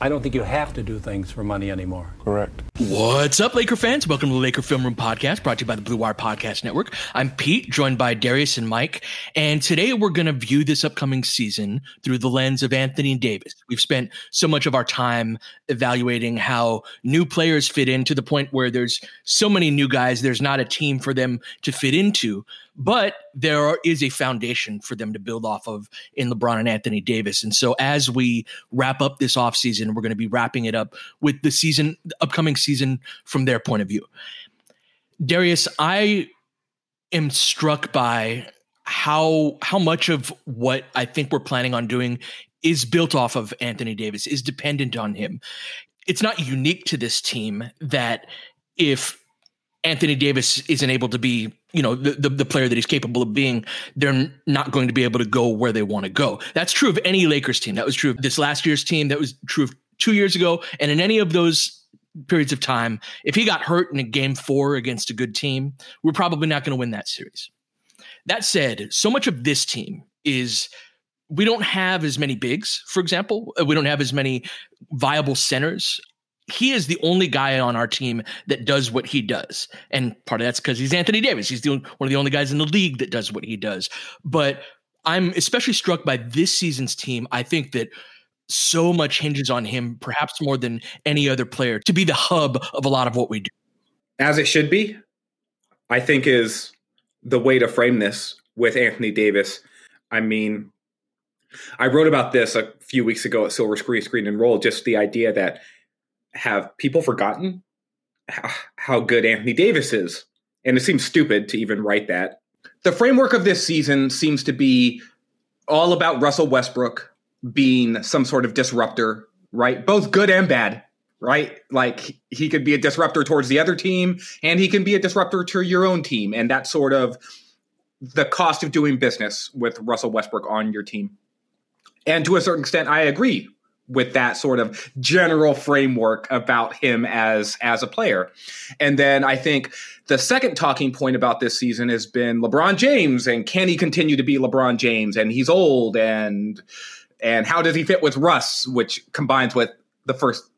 I don't think you have to do things for money anymore. Correct. What's up, Laker fans? Welcome to the Laker Film Room Podcast, brought to you by the Blue Wire Podcast Network. I'm Pete, joined by Darius and Mike, and today we're going to view this upcoming season through the lens of Anthony Davis. We've spent so much of our time evaluating how new players fit in to the point where there's so many new guys, there's not a team for them to fit into but there is a foundation for them to build off of in LeBron and Anthony Davis. And so as we wrap up this offseason, we're going to be wrapping it up with the season, the upcoming season from their point of view. Darius, I am struck by how how much of what I think we're planning on doing is built off of Anthony Davis, is dependent on him. It's not unique to this team that if Anthony Davis isn't able to be, you know, the, the, the, player that he's capable of being, they're not going to be able to go where they want to go. That's true of any Lakers team. That was true of this last year's team. That was true of two years ago. And in any of those periods of time, if he got hurt in a game four against a good team, we're probably not going to win that series. That said, so much of this team is we don't have as many bigs, for example. We don't have as many viable centers he is the only guy on our team that does what he does. And part of that's because he's Anthony Davis. He's the, one of the only guys in the league that does what he does. But I'm especially struck by this season's team. I think that so much hinges on him, perhaps more than any other player, to be the hub of a lot of what we do. As it should be, I think is the way to frame this with Anthony Davis. I mean, I wrote about this a few weeks ago at Silver Screen Screen and Roll, just the idea that have people forgotten how, good Anthony Davis is? And it seems stupid to even write that. The framework of this season seems to be all about Russell Westbrook being some sort of disruptor, right? Both good and bad, right? Like he could be a disruptor towards the other team and he can be a disruptor to your own team. And that's sort of the cost of doing business with Russell Westbrook on your team. And to a certain extent, I agree with that sort of general framework about him as as a player. And then I think the second talking point about this season has been LeBron James and can he continue to be LeBron James and he's old and and how does he fit with Russ which combines with the first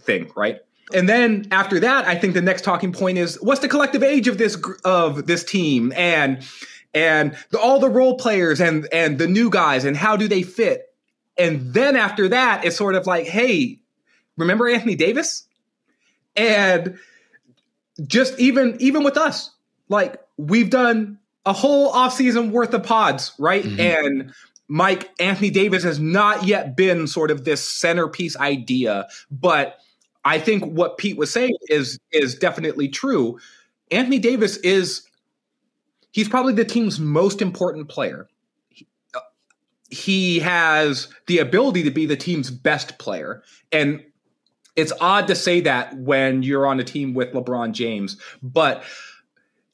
thing, right? And then after that, I think the next talking point is what's the collective age of this of this team and and the, all the role players and and the new guys and how do they fit and then after that, it's sort of like, hey, remember Anthony Davis? And just even even with us, like we've done a whole offseason worth of pods, right? Mm-hmm. And Mike Anthony Davis has not yet been sort of this centerpiece idea, but I think what Pete was saying is is definitely true. Anthony Davis is he's probably the team's most important player he has the ability to be the team's best player. And it's odd to say that when you're on a team with LeBron James, but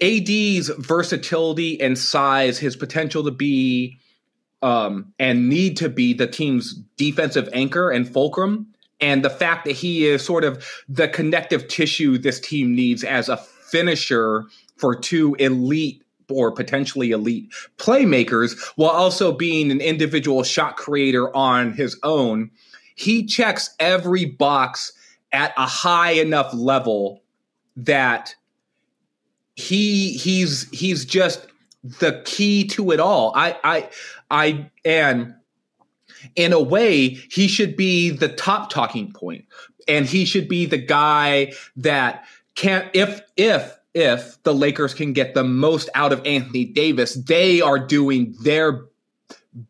AD's versatility and size, his potential to be um, and need to be the team's defensive anchor and fulcrum And the fact that he is sort of the connective tissue this team needs as a finisher for two elite or potentially elite playmakers while also being an individual shot creator on his own. He checks every box at a high enough level that he he's he's just the key to it all. I I I and in a way he should be the top talking point and he should be the guy that can if if if the Lakers can get the most out of Anthony Davis, they are doing their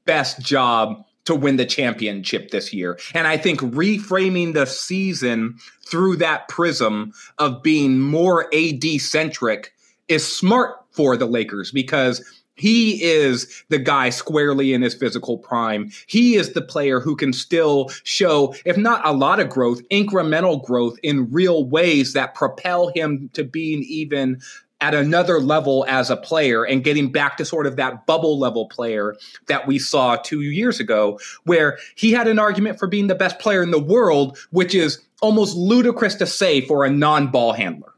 best job to win the championship this year. And I think reframing the season through that prism of being more AD centric is smart for the Lakers because he is the guy squarely in his physical prime. He is the player who can still show, if not a lot of growth, incremental growth in real ways that propel him to being even at another level as a player and getting back to sort of that bubble level player that we saw two years ago, where he had an argument for being the best player in the world, which is almost ludicrous to say for a non ball handler.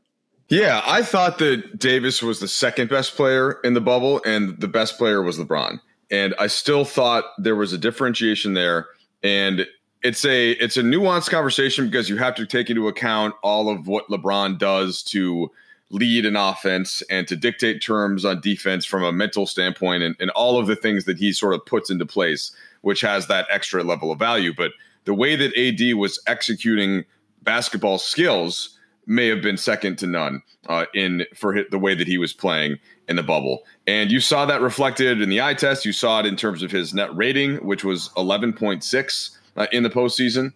Yeah, I thought that Davis was the second best player in the bubble and the best player was LeBron. And I still thought there was a differentiation there. And it's a it's a nuanced conversation because you have to take into account all of what LeBron does to lead an offense and to dictate terms on defense from a mental standpoint and, and all of the things that he sort of puts into place, which has that extra level of value. But the way that AD was executing basketball skills may have been second to none uh, in for the way that he was playing in the bubble. And you saw that reflected in the eye test. You saw it in terms of his net rating, which was 11.6 uh, in the postseason.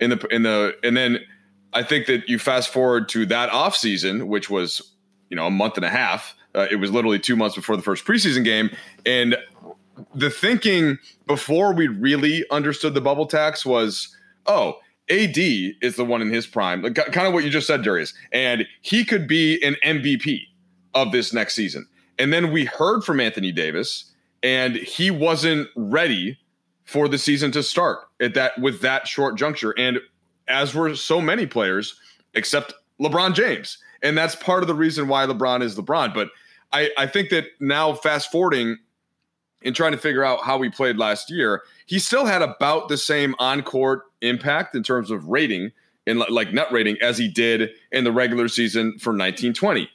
In the in the and then I think that you fast forward to that offseason, which was you know a month and a half. Uh, it was literally two months before the first preseason game, and the thinking before we really understood the bubble tax was, oh, AD is the one in his prime, like, kind of what you just said, Darius, and he could be an MVP of this next season. And then we heard from Anthony Davis, and he wasn't ready for the season to start at that with that short juncture. And as were so many players, except LeBron James, and that's part of the reason why LeBron is LeBron. But I, I think that now fast forwarding in trying to figure out how we played last year, he still had about the same on court impact in terms of rating and like net rating as he did in the regular season for 1920.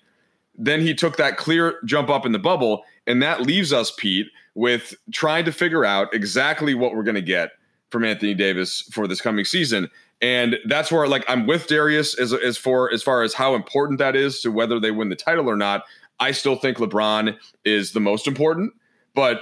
Then he took that clear jump up in the bubble, and that leaves us, Pete, with trying to figure out exactly what we're going to get from Anthony Davis for this coming season. And that's where, like, I'm with Darius as as for as far as how important that is to whether they win the title or not. I still think LeBron is the most important, but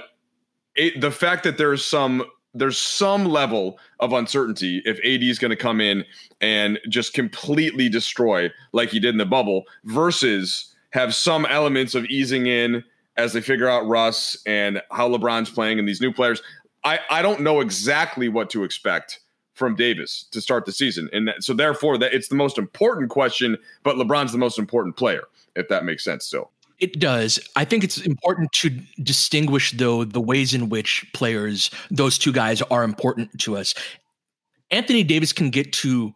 it, the fact that there's some there's some level of uncertainty if AD is going to come in and just completely destroy like he did in the bubble versus have some elements of easing in as they figure out Russ and how LeBron's playing and these new players. I, I don't know exactly what to expect from Davis to start the season. And that, so therefore that it's the most important question, but LeBron's the most important player, if that makes sense still. It does. I think it's important to distinguish, though, the ways in which players, those two guys, are important to us. Anthony Davis can get to.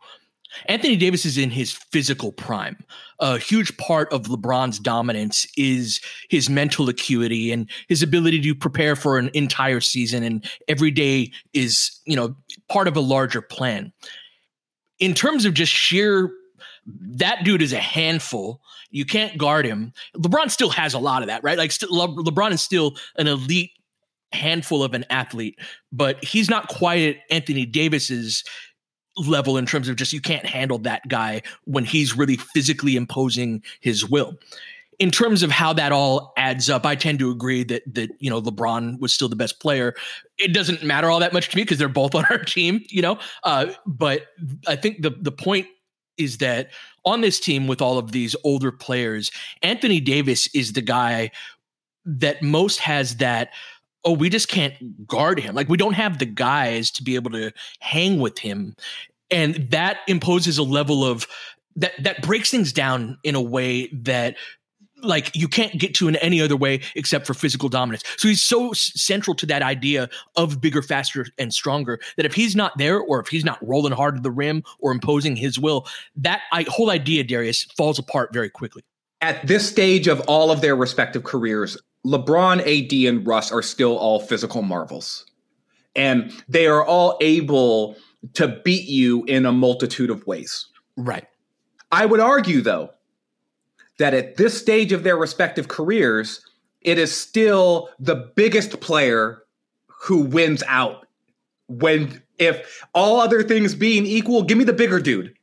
Anthony Davis is in his physical prime. A huge part of LeBron's dominance is his mental acuity and his ability to prepare for an entire season. And every day is, you know, part of a larger plan. In terms of just sheer that dude is a handful. You can't guard him. LeBron still has a lot of that, right? Like Le- LeBron is still an elite handful of an athlete, but he's not quite at Anthony Davis's level in terms of just you can't handle that guy when he's really physically imposing his will. In terms of how that all adds up, I tend to agree that that you know LeBron was still the best player. It doesn't matter all that much to me because they're both on our team, you know. Uh, but I think the the point is that on this team with all of these older players, Anthony Davis is the guy that most has that oh, we just can't guard him. Like we don't have the guys to be able to hang with him. And that imposes a level of that that breaks things down in a way that like you can't get to in any other way except for physical dominance. So he's so s- central to that idea of bigger, faster, and stronger that if he's not there, or if he's not rolling hard to the rim or imposing his will, that I, whole idea, Darius, falls apart very quickly. At this stage of all of their respective careers, LeBron, AD, and Russ are still all physical marvels. And they are all able to beat you in a multitude of ways. Right. I would argue, though, that at this stage of their respective careers, it is still the biggest player who wins out. When, if all other things being equal, give me the bigger dude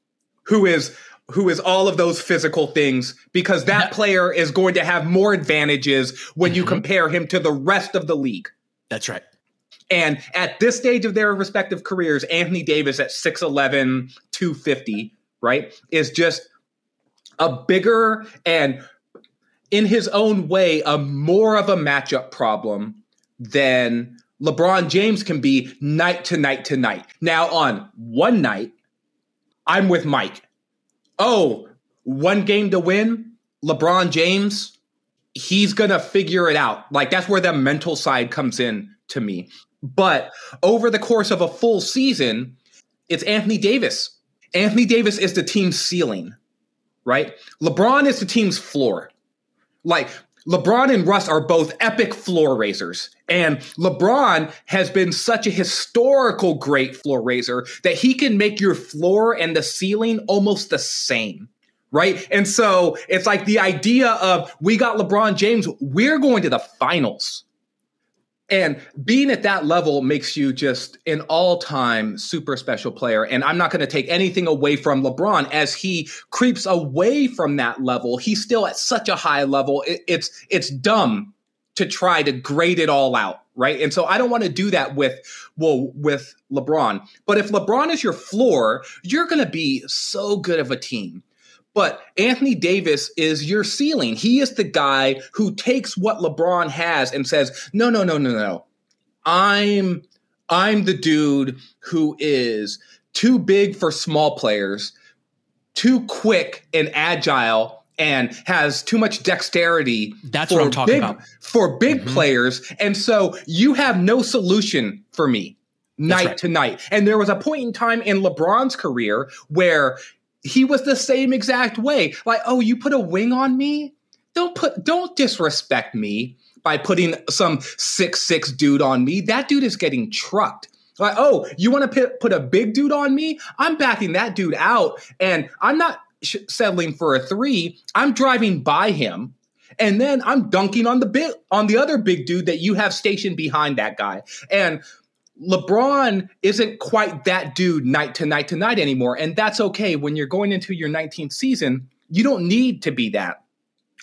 who is who is all of those physical things because that player is going to have more advantages when you mm-hmm. compare him to the rest of the league. That's right. And at this stage of their respective careers, Anthony Davis at 6'11, 250, right, is just a bigger and in his own way, a more of a matchup problem than LeBron James can be night to night to night. Now, on one night, I'm with Mike. Oh, one game to win, LeBron James, he's going to figure it out. Like that's where the mental side comes in to me. But over the course of a full season, it's Anthony Davis. Anthony Davis is the team's ceiling, right? LeBron is the team's floor. Like LeBron and Russ are both epic floor raisers. And LeBron has been such a historical great floor raiser that he can make your floor and the ceiling almost the same. Right. And so it's like the idea of we got LeBron James, we're going to the finals. And being at that level makes you just an all time super special player. And I'm not going to take anything away from LeBron as he creeps away from that level. He's still at such a high level. It, it's, it's dumb to try to grade it all out. Right. And so I don't want to do that with, well, with LeBron. But if LeBron is your floor, you're going to be so good of a team. But Anthony Davis is your ceiling. He is the guy who takes what LeBron has and says, "No, no, no, no, no. I'm I'm the dude who is too big for small players, too quick and agile and has too much dexterity That's what I'm talking big, about. for big mm-hmm. players. And so you have no solution for me night right. to night. And there was a point in time in LeBron's career where he was the same exact way. Like, oh, you put a wing on me? Don't put don't disrespect me by putting some six six dude on me. That dude is getting trucked. Like, oh, you want to put, put a big dude on me? I'm backing that dude out, and I'm not sh- settling for a three. I'm driving by him, and then I'm dunking on the bit on the other big dude that you have stationed behind that guy. And LeBron isn't quite that dude night to night to night anymore. And that's okay. When you're going into your 19th season, you don't need to be that.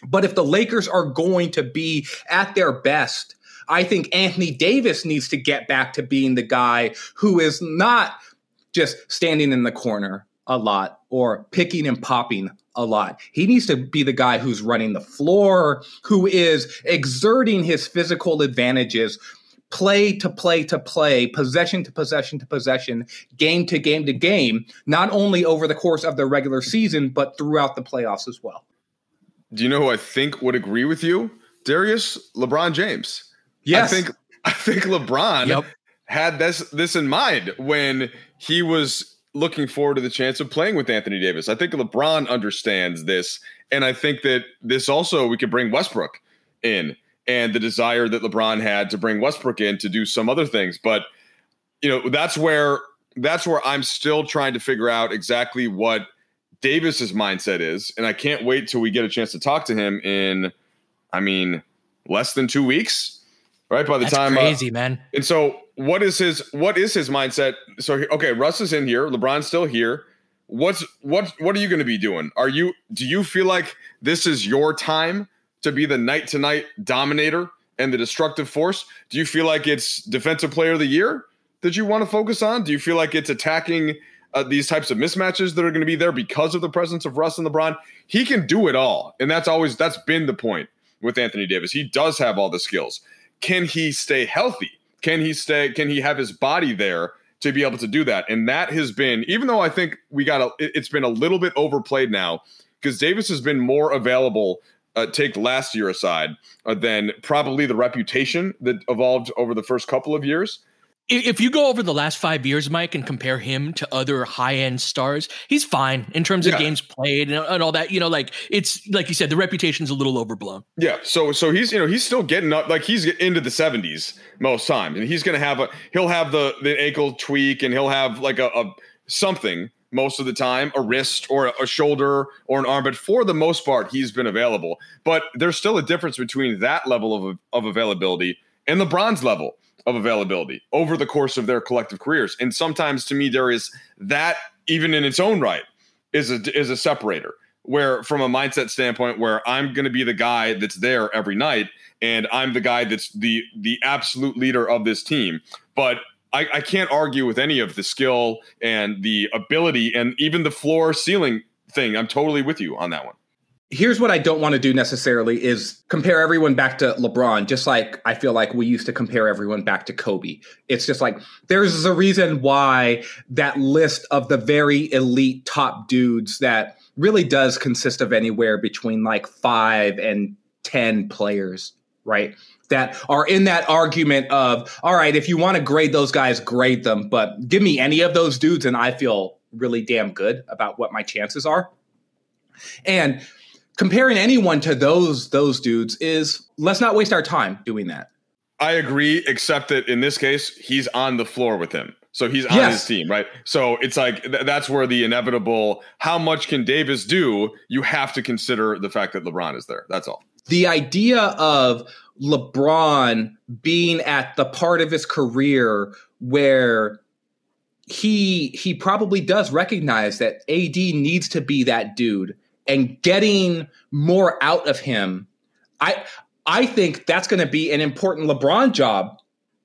But if the Lakers are going to be at their best, I think Anthony Davis needs to get back to being the guy who is not just standing in the corner a lot or picking and popping a lot. He needs to be the guy who's running the floor, who is exerting his physical advantages play to play to play, possession to possession to possession, game to game to game, not only over the course of the regular season, but throughout the playoffs as well. Do you know who I think would agree with you? Darius LeBron James. Yes. I think I think LeBron Yep. had this this in mind when he was looking forward to the chance of playing with Anthony Davis. I think LeBron understands this, and I think that this also we could bring Westbrook in and the desire that LeBron had to bring Westbrook in to do some other things. But you know, that's where that's where I'm still trying to figure out exactly what Davis's mindset is, and I can't wait till we get a chance to talk to him in, I mean, less than two weeks. Right by the That's time, uh, crazy, man. and so, what is his what is his mindset? So, okay, Russ is in here, LeBron's still here. What's what what are you going to be doing? Are you do you feel like this is your time to be the night to night dominator and the destructive force? Do you feel like it's defensive player of the year that you want to focus on? Do you feel like it's attacking uh, these types of mismatches that are going to be there because of the presence of Russ and LeBron? He can do it all, and that's always that's been the point with Anthony Davis. He does have all the skills can he stay healthy? Can he stay? Can he have his body there to be able to do that? And that has been, even though I think we got a, it- it's been a little bit overplayed now because Davis has been more available uh, take last year aside, uh, then probably the reputation that evolved over the first couple of years if you go over the last five years, Mike, and compare him to other high end stars, he's fine in terms of yeah. games played and, and, all that. You know, like it's like you said, the reputation's a little overblown. Yeah. So so he's you know he's still getting up like he's into the seventies most times, and he's gonna have a he'll have the the ankle tweak and he'll have like a, a something most of the time, a wrist or a, shoulder or an arm, but for the most part, he's been available. But there's still a difference between that level of of availability and LeBron's level of availability over the course of their collective careers. And sometimes to me, there is that even in its own right is a is a separator where from a mindset standpoint where I'm going to be the guy that's there every night and I'm the guy that's the the absolute leader of this team. But I, I can't argue with any of the skill and the ability and even the floor ceiling thing. I'm totally with you on that one here's what I don't want to do necessarily is compare everyone back to LeBron, just like I feel like we used to compare everyone back to Kobe. It's just like there's a reason why that list of the very elite top dudes that really does consist of anywhere between like five and 10 players, right? That are in that argument of, all right, if you want to grade those guys, grade them, but give me any of those dudes and I feel really damn good about what my chances are. And comparing anyone to those those dudes is let's not waste our time doing that. I agree, except that in this case, he's on the floor with him. So he's on yes. his team, right? So it's like th- that's where the inevitable how much can Davis do? You have to consider the fact that LeBron is there. That's all. The idea of LeBron being at the part of his career where he he probably does recognize that AD needs to be that dude and getting more out of him, I I think that's going to be an important LeBron job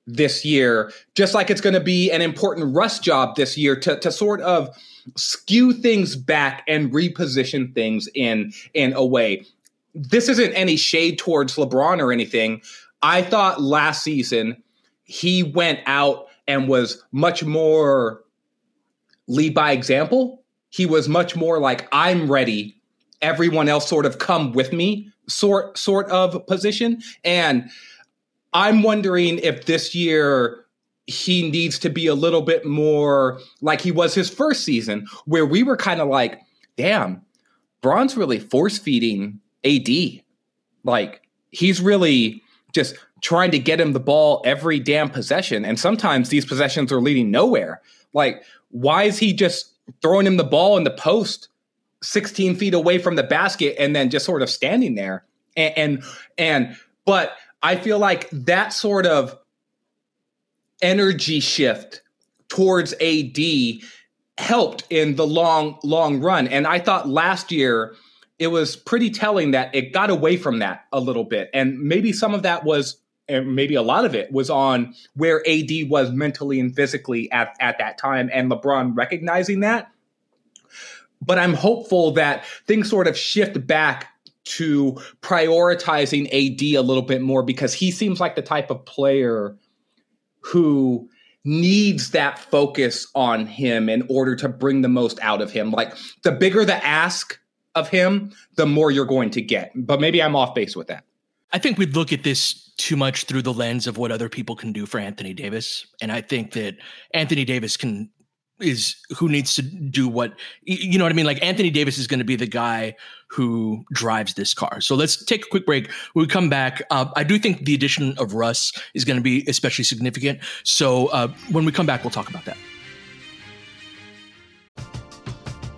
this year, just like it's going to be an important Russ job this year to to sort of skew things back and reposition things in in a way. This isn't any shade towards LeBron or anything. I thought last season he went out and was much more lead by example. He was much more like I'm ready everyone else sort of come with me sort sort of position and i'm wondering if this year he needs to be a little bit more like he was his first season where we were kind of like damn Bron's really force feeding AD like he's really just trying to get him the ball every damn possession and sometimes these possessions are leading nowhere like why is he just throwing him the ball in the post 16 feet away from the basket and then just sort of standing there. And, and, and but I feel like that sort of energy shift towards AD helped in the long, long run. And I thought last year it was pretty telling that it got away from that a little bit. And maybe some of that was and maybe a lot of it was on where AD was mentally and physically at, at that time, and LeBron recognizing that but I'm hopeful that things sort of shift back to prioritizing AD a little bit more because he seems like the type of player who needs that focus on him in order to bring the most out of him. Like the bigger the ask of him, the more you're going to get. But maybe I'm off base with that. I think we'd look at this too much through the lens of what other people can do for Anthony Davis. And I think that Anthony Davis can is who needs to do what you know what I mean. Like Anthony Davis is going to be the guy who drives this car. So let's take a quick break. When we come back, uh, I do think the addition of Russ is going to be especially significant. So uh, when we come back, we'll talk about that.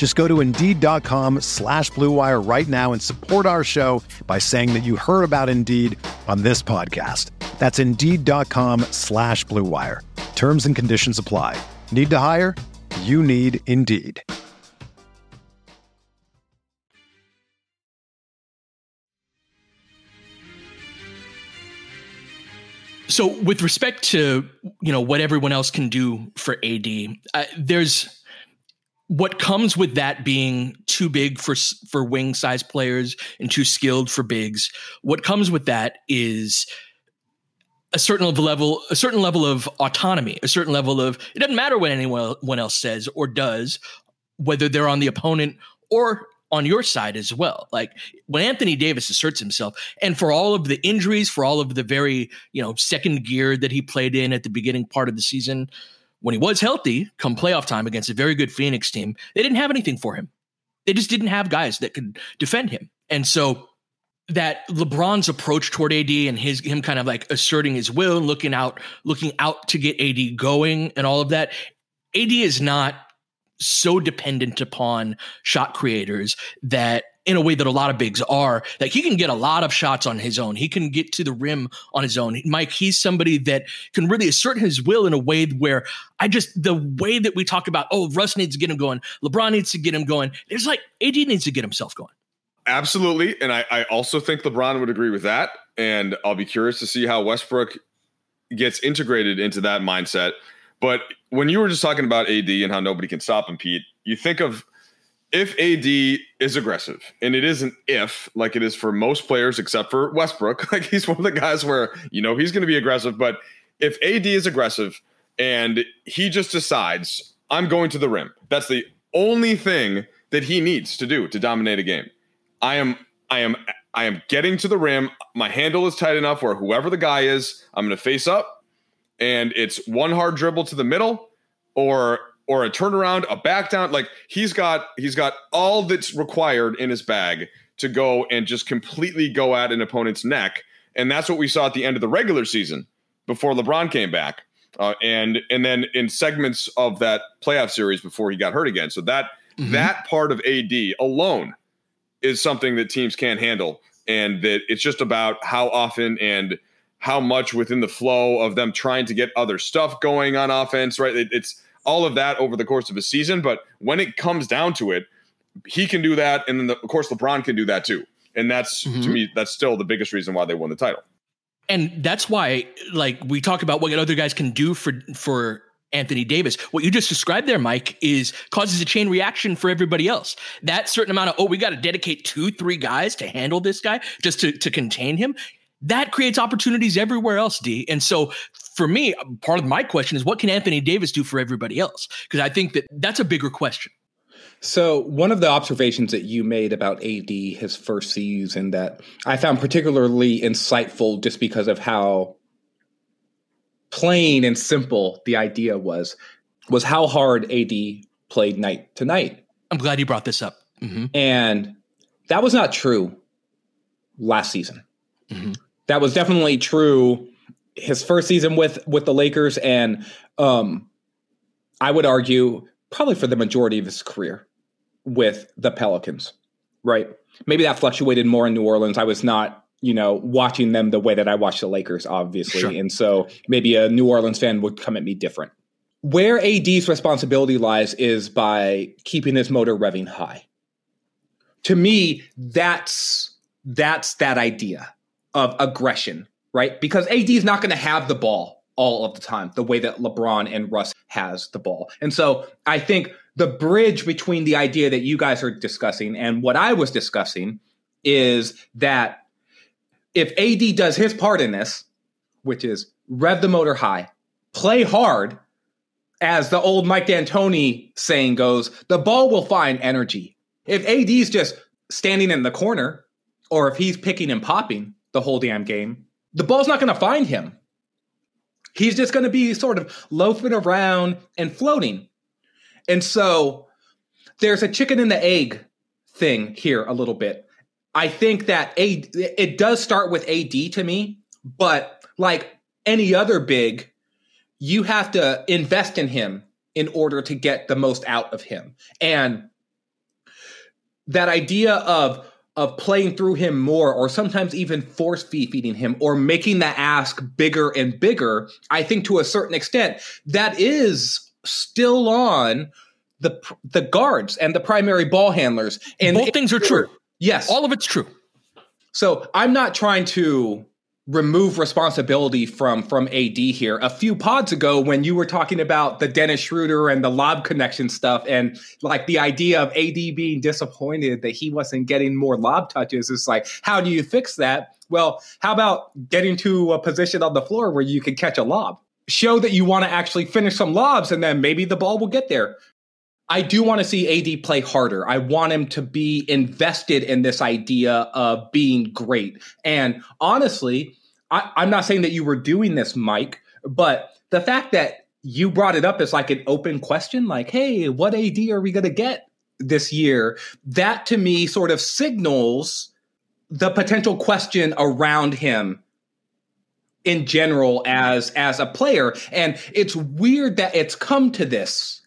Just go to Indeed.com slash BlueWire right now and support our show by saying that you heard about Indeed on this podcast. That's Indeed.com slash BlueWire. Terms and conditions apply. Need to hire? You need Indeed. So, with respect to you know what everyone else can do for AD, uh, there's what comes with that being too big for for wing size players and too skilled for bigs. What comes with that is a certain level, a certain level of autonomy, a certain level of it doesn't matter what anyone else says or does, whether they're on the opponent or on your side as well. Like when Anthony Davis asserts himself, and for all of the injuries, for all of the very, you know, second gear that he played in at the beginning part of the season, when he was healthy, come playoff time against a very good Phoenix team, they didn't have anything for him. They just didn't have guys that could defend him. And so that LeBron's approach toward AD and his him kind of like asserting his will and looking out, looking out to get AD going and all of that. AD is not so dependent upon shot creators that in a way that a lot of bigs are that he can get a lot of shots on his own. He can get to the rim on his own. Mike, he's somebody that can really assert his will in a way where I just the way that we talk about, oh, Russ needs to get him going, LeBron needs to get him going. It's like AD needs to get himself going. Absolutely. And I, I also think LeBron would agree with that. And I'll be curious to see how Westbrook gets integrated into that mindset. But when you were just talking about AD and how nobody can stop him, Pete, you think of if AD is aggressive, and it isn't if like it is for most players except for Westbrook, like he's one of the guys where you know he's going to be aggressive, but if AD is aggressive and he just decides I'm going to the rim, that's the only thing that he needs to do to dominate a game. I am I am I am getting to the rim. My handle is tight enough where whoever the guy is, I'm going to face up and it's one hard dribble to the middle or or a turnaround, a back down. Like he's got he's got all that's required in his bag to go and just completely go at an opponent's neck. And that's what we saw at the end of the regular season before LeBron came back. Uh, and and then in segments of that playoff series before he got hurt again. So that mm-hmm. that part of AD alone is something that teams can't handle, and that it's just about how often and how much within the flow of them trying to get other stuff going on offense. Right? It, it's all of that over the course of a season. But when it comes down to it, he can do that, and then the, of course LeBron can do that too. And that's mm-hmm. to me, that's still the biggest reason why they won the title. And that's why, like we talk about what other guys can do for for Anthony Davis. What you just described there, Mike, is causes a chain reaction for everybody else. That certain amount of oh, we got to dedicate two, three guys to handle this guy just to to contain him. That creates opportunities everywhere else, D. And so for me, part of my question is what can Anthony Davis do for everybody else? Because I think that that's a bigger question. So, one of the observations that you made about AD his first season that I found particularly insightful just because of how plain and simple the idea was was how hard AD played night to night. I'm glad you brought this up. Mm-hmm. And that was not true last season. Mm-hmm. That was definitely true his first season with with the Lakers, and um, I would argue probably for the majority of his career with the Pelicans. Right? Maybe that fluctuated more in New Orleans. I was not, you know, watching them the way that I watched the Lakers, obviously, sure. and so maybe a New Orleans fan would come at me different. Where AD's responsibility lies is by keeping his motor revving high. To me, that's that's that idea of aggression right? Because AD is not going to have the ball all of the time the way that LeBron and Russ has the ball. And so I think the bridge between the idea that you guys are discussing and what I was discussing is that if AD does his part in this, which is rev the motor high, play hard, as the old Mike D'Antoni saying goes, the ball will find energy. If AD's just standing in the corner, or if he's picking and popping the whole damn game, the ball's not going to find him. He's just going to be sort of loafing around and floating. And so there's a chicken and the egg thing here a little bit. I think that a it does start with AD to me, but like any other big, you have to invest in him in order to get the most out of him. And that idea of of playing through him more or sometimes even force feeding him or making the ask bigger and bigger, I think to a certain extent that is still on the the guards and the primary ball handlers. And both things are true. Yes. All of it's true. So I'm not trying to remove responsibility from from AD here. A few pods ago, when you were talking about the Dennis Schroeder and the lob connection stuff, and like the idea of AD being disappointed that he wasn't getting more lob touches, is like, how do you fix that? Well, how about getting to a position on the floor where you can catch a lob? Show that you want to actually finish some lobs, and then maybe the ball will get there. I do want to see AD play harder. I want him to be invested in this idea of being great. And honestly, I, I'm not saying that you were doing this, Mike, but the fact that you brought it up as like an open question, like, hey, what AD are we going to get this year? That to me sort of signals the potential question around him in general as as a player and it's weird that it's come to this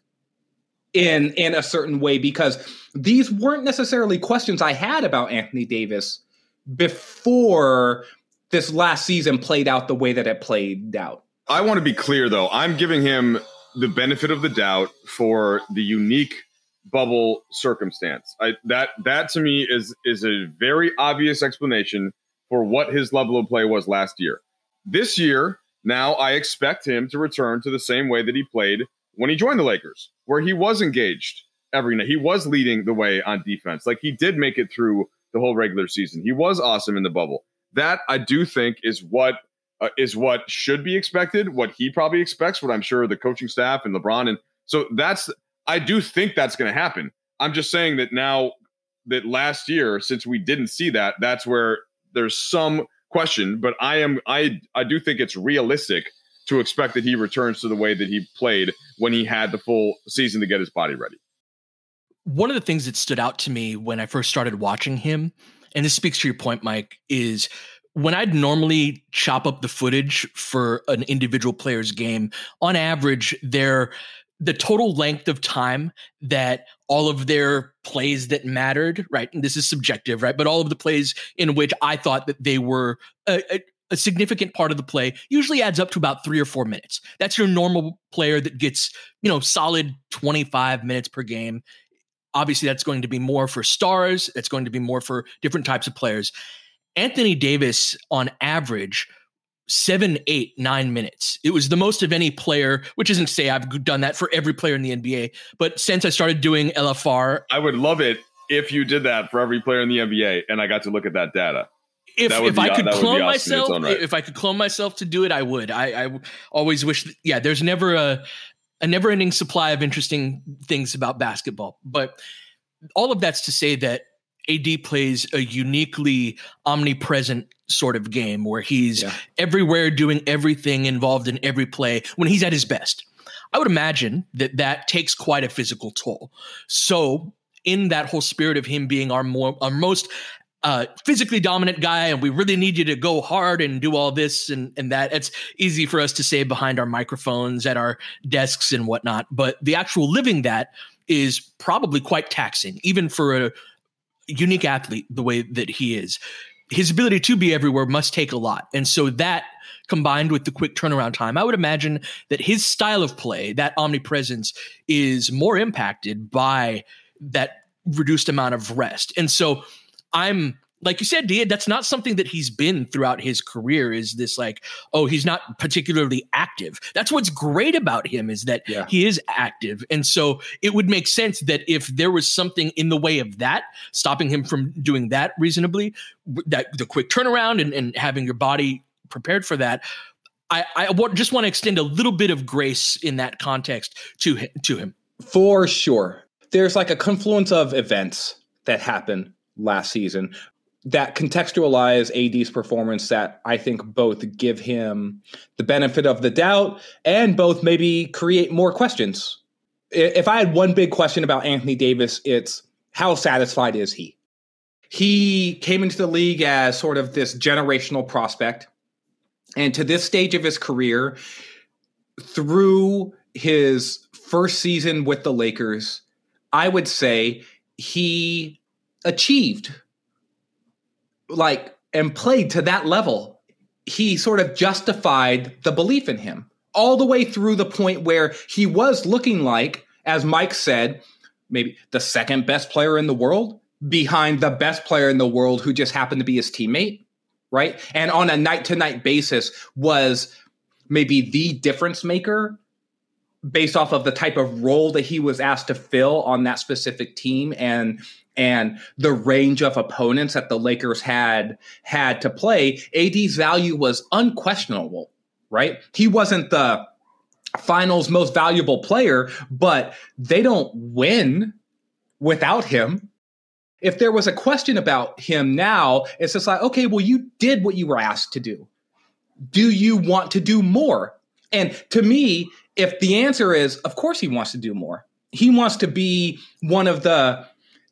in in a certain way because these weren't necessarily questions I had about Anthony Davis before this last season played out the way that it played out. I want to be clear though. I'm giving him the benefit of the doubt for the unique bubble circumstance. I, that that to me is is a very obvious explanation for what his level of play was last year. This year, now I expect him to return to the same way that he played when he joined the Lakers, where he was engaged every night. He was leading the way on defense. Like he did make it through the whole regular season. He was awesome in the bubble. That I do think is what uh, is what should be expected, what he probably expects, what I'm sure the coaching staff and LeBron and so that's I do think that's going to happen. I'm just saying that now that last year since we didn't see that, that's where there's some question, but I am I I do think it's realistic to expect that he returns to the way that he played when he had the full season to get his body ready. One of the things that stood out to me when I first started watching him, and this speaks to your point, Mike, is when I'd normally chop up the footage for an individual player's game, on average, their the total length of time that all of their plays that mattered, right? And this is subjective, right? But all of the plays in which I thought that they were a, a, a significant part of the play usually adds up to about three or four minutes. That's your normal player that gets, you know, solid 25 minutes per game. Obviously, that's going to be more for stars. That's going to be more for different types of players. Anthony Davis, on average, seven, eight, nine minutes. It was the most of any player, which isn't to say I've done that for every player in the NBA, but since I started doing LFR, I would love it if you did that for every player in the NBA and I got to look at that data if if I could clone awesome myself, right. if I could clone myself to do it, I would. I, I always wish. That, yeah, there's never a a never ending supply of interesting things about basketball, but all of that's to say that AD plays a uniquely omnipresent sort of game where he's yeah. everywhere, doing everything, involved in every play when he's at his best. I would imagine that that takes quite a physical toll. So in that whole spirit of him being our more our most uh, physically dominant guy and we really need you to go hard and do all this and, and that. It's easy for us to say behind our microphones at our desks and whatnot, but the actual living that is probably quite taxing, even for a unique athlete the way that he is. His ability to be everywhere must take a lot. And so that combined with the quick turnaround time, I would imagine that his style of play, that omnipresence, is more impacted by that reduced amount of rest. And so I'm like you said, Dia, that's not something that he's been throughout his career. Is this like, oh, he's not particularly active? That's what's great about him is that yeah. he is active, and so it would make sense that if there was something in the way of that, stopping him from doing that reasonably, that the quick turnaround and, and having your body prepared for that. I, I just want to extend a little bit of grace in that context to him, to him. For sure, there's like a confluence of events that happen last season that contextualize AD's performance that I think both give him the benefit of the doubt and both maybe create more questions. If I had one big question about Anthony Davis, it's how satisfied is he? he came into the league as sort of this generational prospect. And to this stage of his career, through his first season with the Lakers, I would say he achieved like and played to that level. He sort of justified the belief in him all the way through the point where he was looking like, as Mike said, maybe the second best player in the world behind the best player in the world who just happened to be his teammate, right? And on a night to night basis was maybe the difference maker based off of the type of role that he was asked to fill on that specific team and and the range of opponents that the Lakers had had to play, AD's value was unquestionable, right? He wasn't the finals most valuable player, but they don't win without him. If there was a question about him now, it's just like, okay, well, you did what you were asked to do. Do you want to do more? And to me, if the answer is, of course, he wants to do more, he wants to be one of the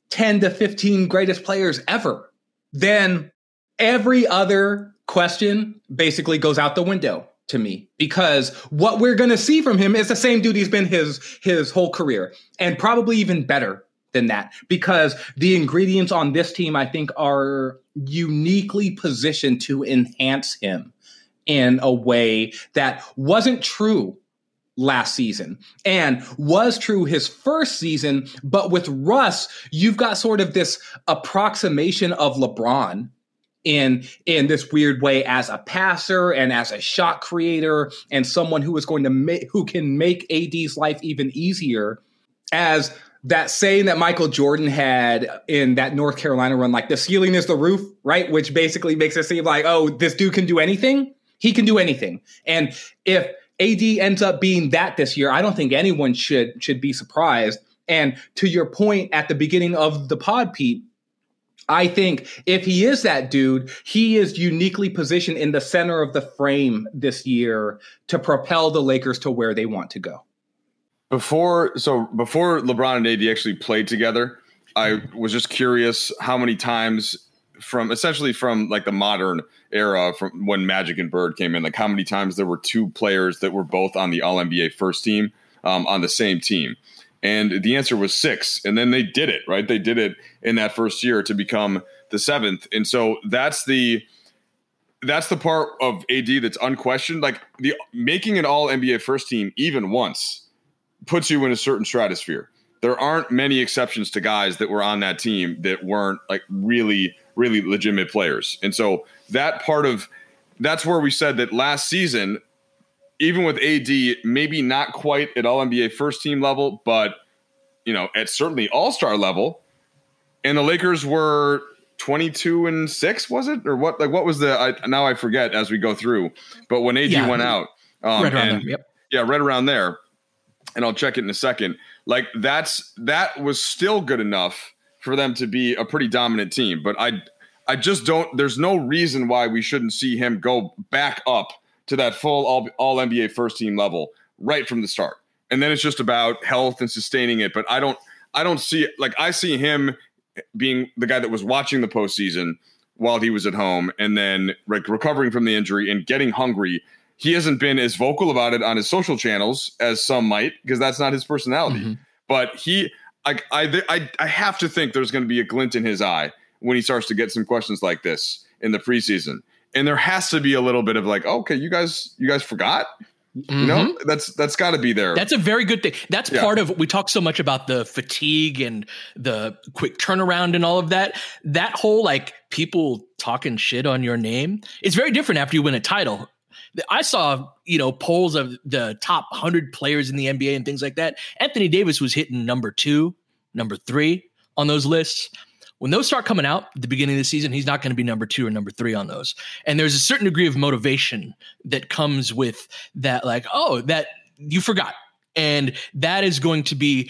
10 to 15 greatest players ever, then every other question basically goes out the window to me because what we're going to see from him is the same dude he's been his his whole career and probably even better than that because the ingredients on this team I think are uniquely positioned to enhance him in a way that wasn't true last season. And was true his first season but with Russ you've got sort of this approximation of LeBron in in this weird way as a passer and as a shot creator and someone who is going to make who can make AD's life even easier as that saying that Michael Jordan had in that North Carolina run like the ceiling is the roof right? Which basically makes it seem like oh this dude can do anything? He can do anything. And if AD ends up being that this year I don't think anyone should should be surprised and to your point at the beginning of the pod Pete I think if he is that dude, he is uniquely positioned in the center of the frame this year to propel the Lakers to where they want to go. Before so before LeBron and AD actually played together, I was just curious how many times from essentially from like the modern era from when Magic and Bird came in, like how many times there were two players that were both on the All NBA first team um, on the same team. And the answer was six. And then they did it, right? They did it in that first year to become the seventh. And so that's the that's the part of AD that's unquestioned. Like the making an all NBA first team even once puts you in a certain stratosphere. There aren't many exceptions to guys that were on that team that weren't like really, really legitimate players. And so that part of that's where we said that last season even with AD, maybe not quite at all NBA first team level, but you know, at certainly all star level. And the Lakers were 22 and six, was it? Or what? Like, what was the, I, now I forget as we go through, but when AD yeah, went out, um, right and, yep. yeah, right around there, and I'll check it in a second. Like, that's, that was still good enough for them to be a pretty dominant team. But I, I just don't, there's no reason why we shouldn't see him go back up to that full all, all NBA first team level right from the start. And then it's just about health and sustaining it. But I don't I don't see like I see him being the guy that was watching the postseason while he was at home and then like recovering from the injury and getting hungry. He hasn't been as vocal about it on his social channels as some might because that's not his personality. Mm-hmm. But he like I, I I have to think there's going to be a glint in his eye when he starts to get some questions like this in the preseason and there has to be a little bit of like, okay, you guys, you guys forgot. Mm-hmm. You know, that's that's got to be there. That's a very good thing. That's yeah. part of we talk so much about the fatigue and the quick turnaround and all of that. That whole like people talking shit on your name is very different after you win a title. I saw, you know, polls of the top 100 players in the NBA and things like that. Anthony Davis was hitting number 2, number 3 on those lists when those start coming out at the beginning of the season, he's not going to be number two or number three on those. And there's a certain degree of motivation that comes with that, like, oh, that you forgot. And that is going to be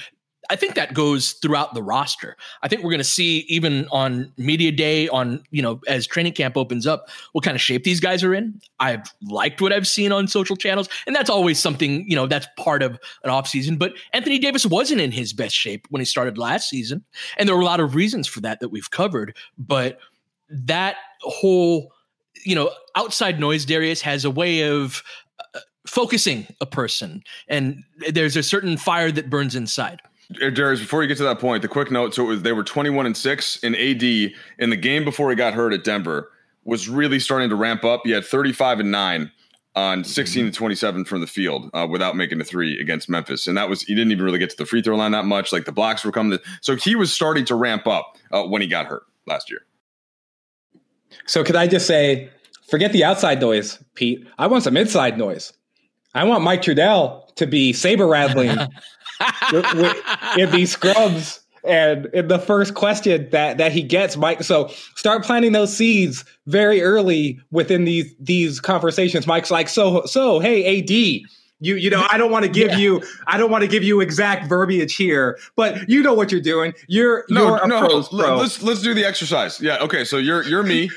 I think that goes throughout the roster. I think we're going to see even on media day, on you know, as training camp opens up, what kind of shape these guys are in. I've liked what I've seen on social channels, and that's always something you know that's part of an offseason. But Anthony Davis wasn't in his best shape when he started last season, and there were a lot of reasons for that that we've covered. But that whole you know outside noise, Darius has a way of uh, focusing a person, and there's a certain fire that burns inside. Darius, before you get to that point, the quick note: so it was they were 21 and six in AD in the game before he got hurt at Denver. Was really starting to ramp up. He had 35 and nine on 16 to 27 from the field uh, without making a three against Memphis, and that was he didn't even really get to the free throw line that much. Like the blocks were coming, to, so he was starting to ramp up uh, when he got hurt last year. So could I just say, forget the outside noise, Pete. I want some inside noise. I want Mike Trudell to be saber rattling in these scrubs. And in the first question that that he gets, Mike. So start planting those seeds very early within these these conversations. Mike's like, so so hey, AD, you you know, I don't want to give yeah. you I don't want to give you exact verbiage here, but you know what you're doing. You're no you're no. Pro. Let's let's do the exercise. Yeah. Okay. So you're you're me.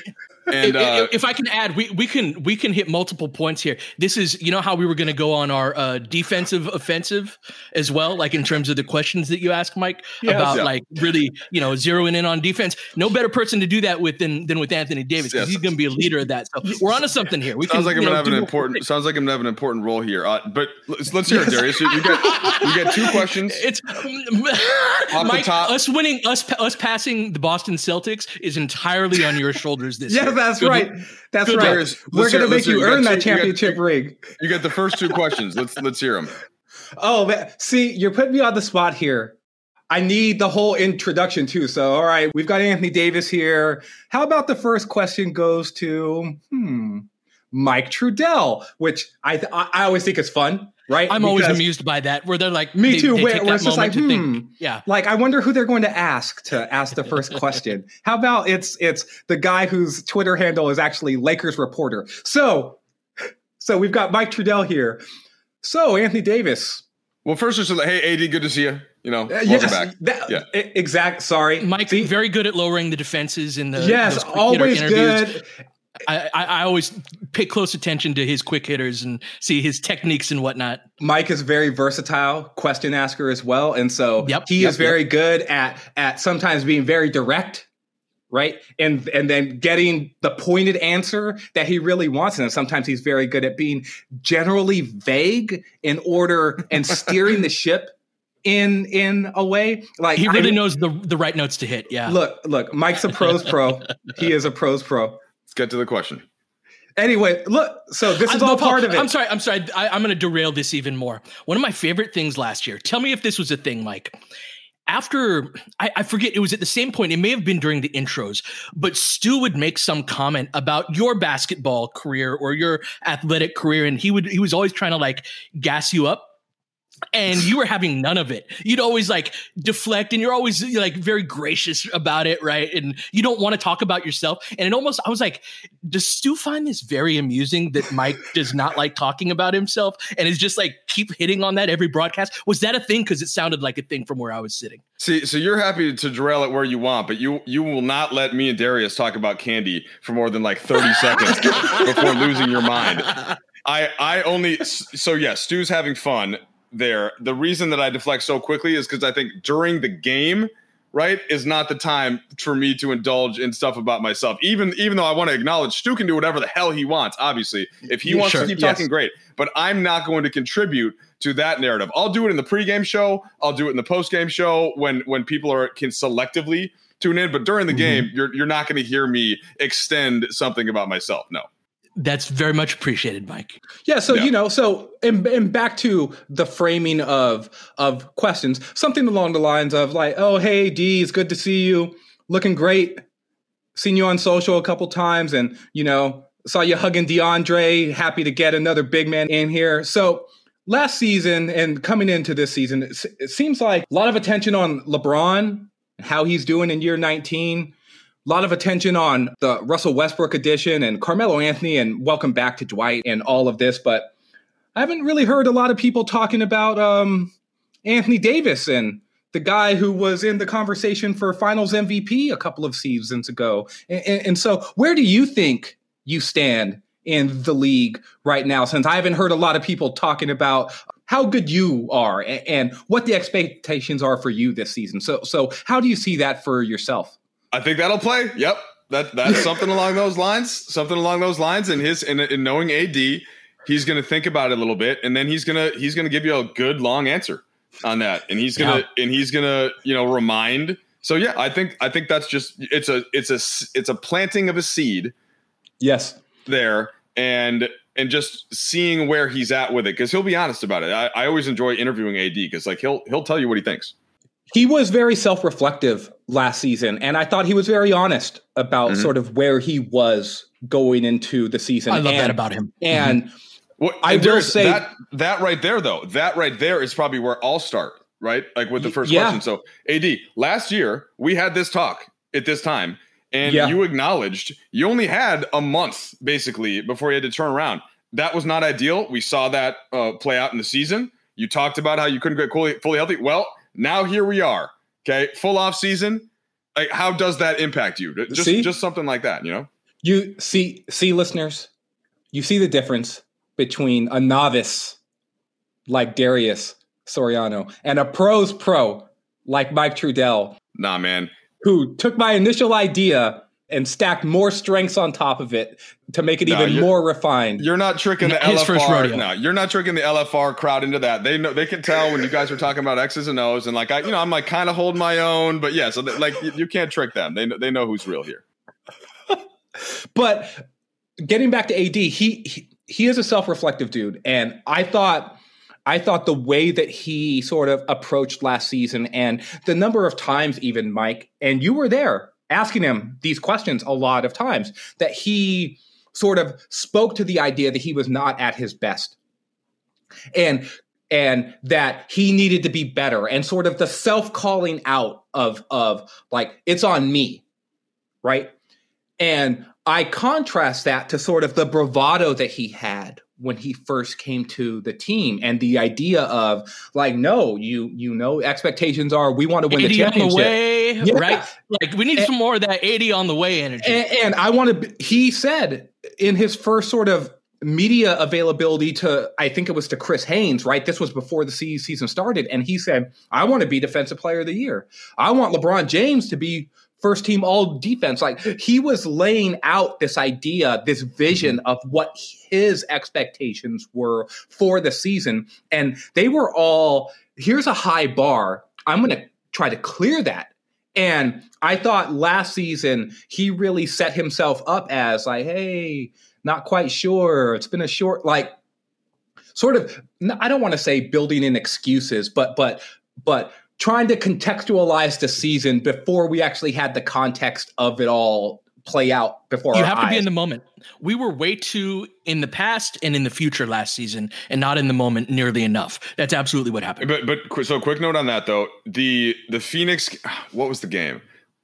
And uh, if, I can add, we, we can we can hit multiple points here. This is you know how we were going to go on our uh, defensive offensive as well, like in terms of the questions that you ask Mike yes, about, yeah. like really you know zeroing in on defense. No better person to do that with than than with Anthony Davis because yes. he's going to be a leader of that. So we're onto something here. We sounds can, like I'm going to have an important sounds like I'm going to have an important role here. Uh, but let's, let's hear yes. it, Darius. You, you get you get two questions. It's Mike. Us winning us us passing the Boston Celtics is entirely on your shoulders this year that's Good right. That's right. We're going to make you, you earn that championship you ring. You get the first two questions. Let's let's hear them. Oh man, see, you're putting me on the spot here. I need the whole introduction too. So, all right, we've got Anthony Davis here. How about the first question goes to hmm, Mike Trudell, which I I always think is fun right? I'm because, always amused by that, where they're like, me they, too. They where, where it's just like, hmm, think, yeah, like I wonder who they're going to ask to ask the first question. How about it's it's the guy whose Twitter handle is actually Lakers reporter. So, so we've got Mike Trudell here. So Anthony Davis. Well, first, just like, hey, AD, good to see you. You know, uh, yes, back. That, yeah, exact. Sorry, Mike. See, very good at lowering the defenses in the yes, always good. I, I, always pay close attention to his quick hitters and see his techniques and whatnot. Mike is very versatile question asker as well, and so yep, he yep, is very yep. good at at sometimes being very direct, right, and and then getting the pointed answer that he really wants, and sometimes he's very good at being generally vague in order and steering the ship in in a way. Like he really I, knows the the right notes to hit yeah. Look look mike's a pros pro. He is a pros pro get to the question. Anyway, look. So this is all part of it. I'm sorry. I'm sorry. I, I'm going to derail this even more. One of my favorite things last year. Tell me if this was a thing, Mike. After I, I forget, it was at the same point. It may have been during the intros, but Stu would make some comment about your basketball career or your athletic career, and he would he was always trying to like gas you up and you were having none of it. You'd always like deflect and you're always like very gracious about it, right? And you don't want to talk about yourself. And it almost, I was like, does Stu find this very amusing that Mike does not like talking about himself and is just like keep hitting on that every broadcast? Was that a thing? Because it sounded like a thing from where I was sitting. See, so you're happy to derail it where you want, but you you will not let me and Darius talk about candy for more than like 30 seconds before losing your mind. I I only so yes, yeah, Stu's having fun there. The reason that I deflect so quickly is because I think during the game, right, is not the time for me to indulge in stuff about myself. Even even though I want to acknowledge Stu can do whatever the hell he wants. Obviously, if he yeah, wants sure. to keep yes. talking, great. But I'm not going to contribute to that narrative. I'll do it in the pregame show. I'll do it in the postgame show when when people are can selectively tune in. But during the mm-hmm. game, you're you're not going to hear me extend something about myself. No. That's very much appreciated, Mike. Yeah, so yeah. you know, so and, and back to the framing of of questions, something along the lines of like, "Oh, hey, D, it's good to see you, looking great. Seen you on social a couple times, and you know, saw you hugging DeAndre. Happy to get another big man in here." So last season and coming into this season, it, it seems like a lot of attention on LeBron, and how he's doing in year 19 a lot of attention on the Russell Westbrook edition and Carmelo Anthony, and welcome back to Dwight and all of this. But I haven't really heard a lot of people talking about um, Anthony Davis and the guy who was in the conversation for Finals MVP a couple of seasons ago. And, and, and so, where do you think you stand in the league right now? Since I haven't heard a lot of people talking about how good you are and, and what the expectations are for you this season. So, so how do you see that for yourself? I think that'll play. Yep, that that's something along those lines. Something along those lines. And his in, in knowing AD, he's going to think about it a little bit, and then he's gonna he's gonna give you a good long answer on that, and he's gonna yeah. and he's gonna you know remind. So yeah, I think I think that's just it's a it's a it's a planting of a seed. Yes, there and and just seeing where he's at with it because he'll be honest about it. I, I always enjoy interviewing AD because like he'll he'll tell you what he thinks. He was very self-reflective last season, and I thought he was very honest about mm-hmm. sort of where he was going into the season. I love and, that about him. And mm-hmm. well, I will say that that right there, though, that right there is probably where I'll start. Right, like with the first yeah. question. So, AD, last year we had this talk at this time, and yeah. you acknowledged you only had a month basically before you had to turn around. That was not ideal. We saw that uh, play out in the season. You talked about how you couldn't get fully, fully healthy. Well, now here we are. Okay, full off season. Like, how does that impact you? Just, see? just something like that. You know. You see, see, listeners, you see the difference between a novice like Darius Soriano and a pros pro like Mike Trudell. Nah, man who took my initial idea and stack more strengths on top of it to make it no, even more refined. You're not tricking the His LFR. No, you're not tricking the LFR crowd into that. They know they can tell when you guys are talking about X's and O's, and like I, you know, I'm like kind of hold my own, but yeah, so they, like you, you can't trick them. They they know who's real here. but getting back to AD, he, he he is a self-reflective dude, and I thought I thought the way that he sort of approached last season and the number of times, even Mike, and you were there asking him these questions a lot of times, that he sort of spoke to the idea that he was not at his best. And and that he needed to be better and sort of the self-calling out of of like it's on me right and i contrast that to sort of the bravado that he had when he first came to the team and the idea of like no you you know expectations are we want to win 80 the championship on the way yeah. right like we need and, some more of that 80 on the way energy and, and i want to he said in his first sort of media availability to I think it was to Chris Haynes, right? This was before the season started and he said, "I want to be defensive player of the year. I want LeBron James to be first team all defense. Like he was laying out this idea, this vision mm-hmm. of what his expectations were for the season. And they were all here's a high bar. I'm going to try to clear that. And I thought last season he really set himself up as like, hey, not quite sure. It's been a short, like, sort of. I don't want to say building in excuses, but but but trying to contextualize the season before we actually had the context of it all play out before you have to be in the moment. We were way too in the past and in the future last season and not in the moment nearly enough. That's absolutely what happened. But but so quick note on that though. The the phoenix what was the game?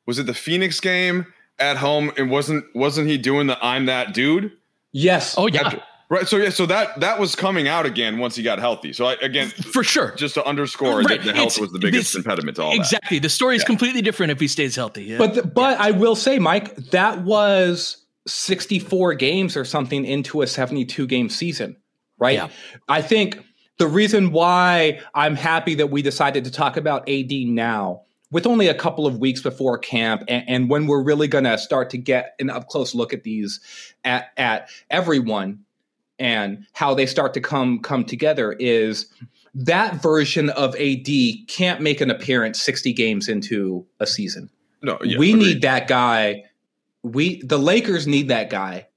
Was it the phoenix game at home? And wasn't wasn't he doing the i'm that dude? Yes. Oh yeah. After, Right. So yeah. So that that was coming out again once he got healthy. So I, again, for sure, just to underscore right. that the health it's, was the biggest impediment to all exactly. That. The story is yeah. completely different if he stays healthy. Yeah. But the, but yeah. I will say, Mike, that was 64 games or something into a 72 game season, right? Yeah. I think the reason why I'm happy that we decided to talk about AD now with only a couple of weeks before camp and, and when we're really going to start to get an up close look at these at, at everyone and how they start to come come together is that version of AD can't make an appearance 60 games into a season. No, yeah, we agreed. need that guy. We the Lakers need that guy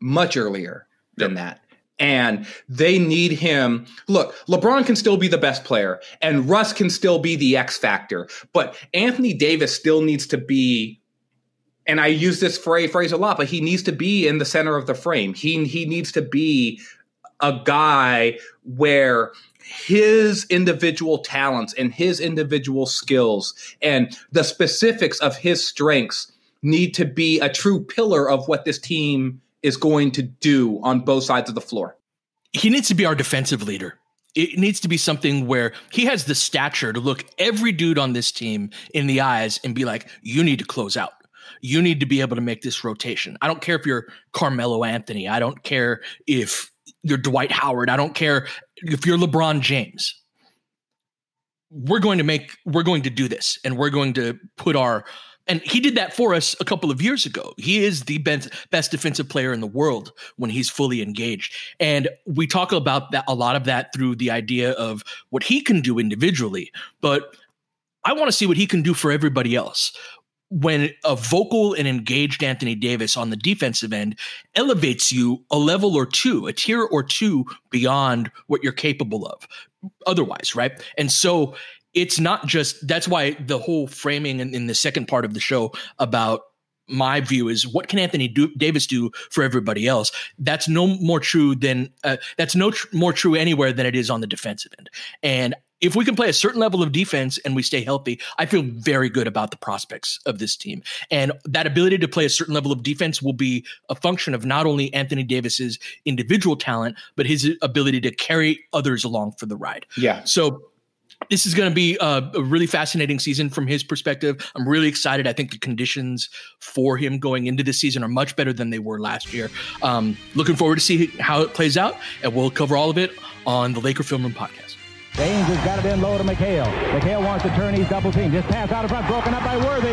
much earlier than yep. that. And they need him. Look, LeBron can still be the best player and Russ can still be the X factor, but Anthony Davis still needs to be and I use this phrase a lot, but he needs to be in the center of the frame. He he needs to be a guy where his individual talents and his individual skills and the specifics of his strengths need to be a true pillar of what this team is going to do on both sides of the floor. He needs to be our defensive leader. it needs to be something where he has the stature to look every dude on this team in the eyes and be like, you need to close out. You need to be able to make this rotation. I don't care if you're Carmelo Anthony. I don't care if you're Dwight Howard. I don't care if you're LeBron James. We're going to make, we're going to do this and we're going to put our and he did that for us a couple of years ago. He is the best, best defensive player in the world when he's fully engaged. And we talk about that a lot of that through the idea of what he can do individually, but I want to see what he can do for everybody else. When a vocal and engaged Anthony Davis on the defensive end elevates you a level or two, a tier or two beyond what you're capable of otherwise, right? And so it's not just that's why the whole framing in, in the second part of the show about my view is what can Anthony do, Davis do for everybody else? That's no more true than uh, that's no tr- more true anywhere than it is on the defensive end. And if we can play a certain level of defense and we stay healthy, I feel very good about the prospects of this team. And that ability to play a certain level of defense will be a function of not only Anthony Davis's individual talent, but his ability to carry others along for the ride. Yeah. So this is going to be a, a, really fascinating season from his perspective. I'm really excited. I think the conditions for him going into this season are much better than they were last year. Um, looking forward to see how it plays out, and we'll cover all of it on the Laker Film Room podcast. James has got it in low to McHale. McHale wants to turn. He's double team. Just pass out in front, broken up by Worthy.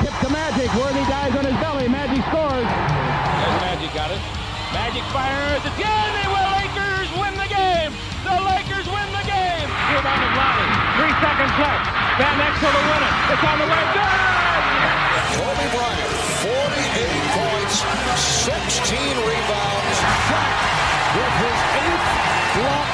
Tip to Magic. Worthy dies on his belly. Magic scores. There's Magic got it. Magic fires. It's good. They will. Lakers win the game. The Lakers win the game. Rebound is Lonnie. Three seconds left. Van Exel to win it. It's on the way. Good. Kobe Bryant, 48 points, 16 rebounds. With his eighth block shot that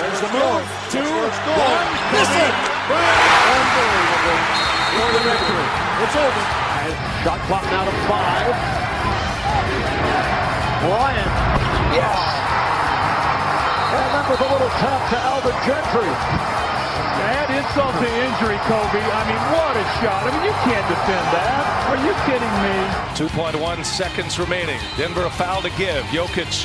There's the move. Two. One. Miss it. Unbelievable. For the victory. It's over. Shot clock now to five. Bryant. Yes. And that was a little tap to Alvin Gentry. Add insult to injury, Kobe. I mean, what a shot. I mean, you can't defend that. Are you kidding me? 2.1 seconds remaining. Denver a foul to give. Jokic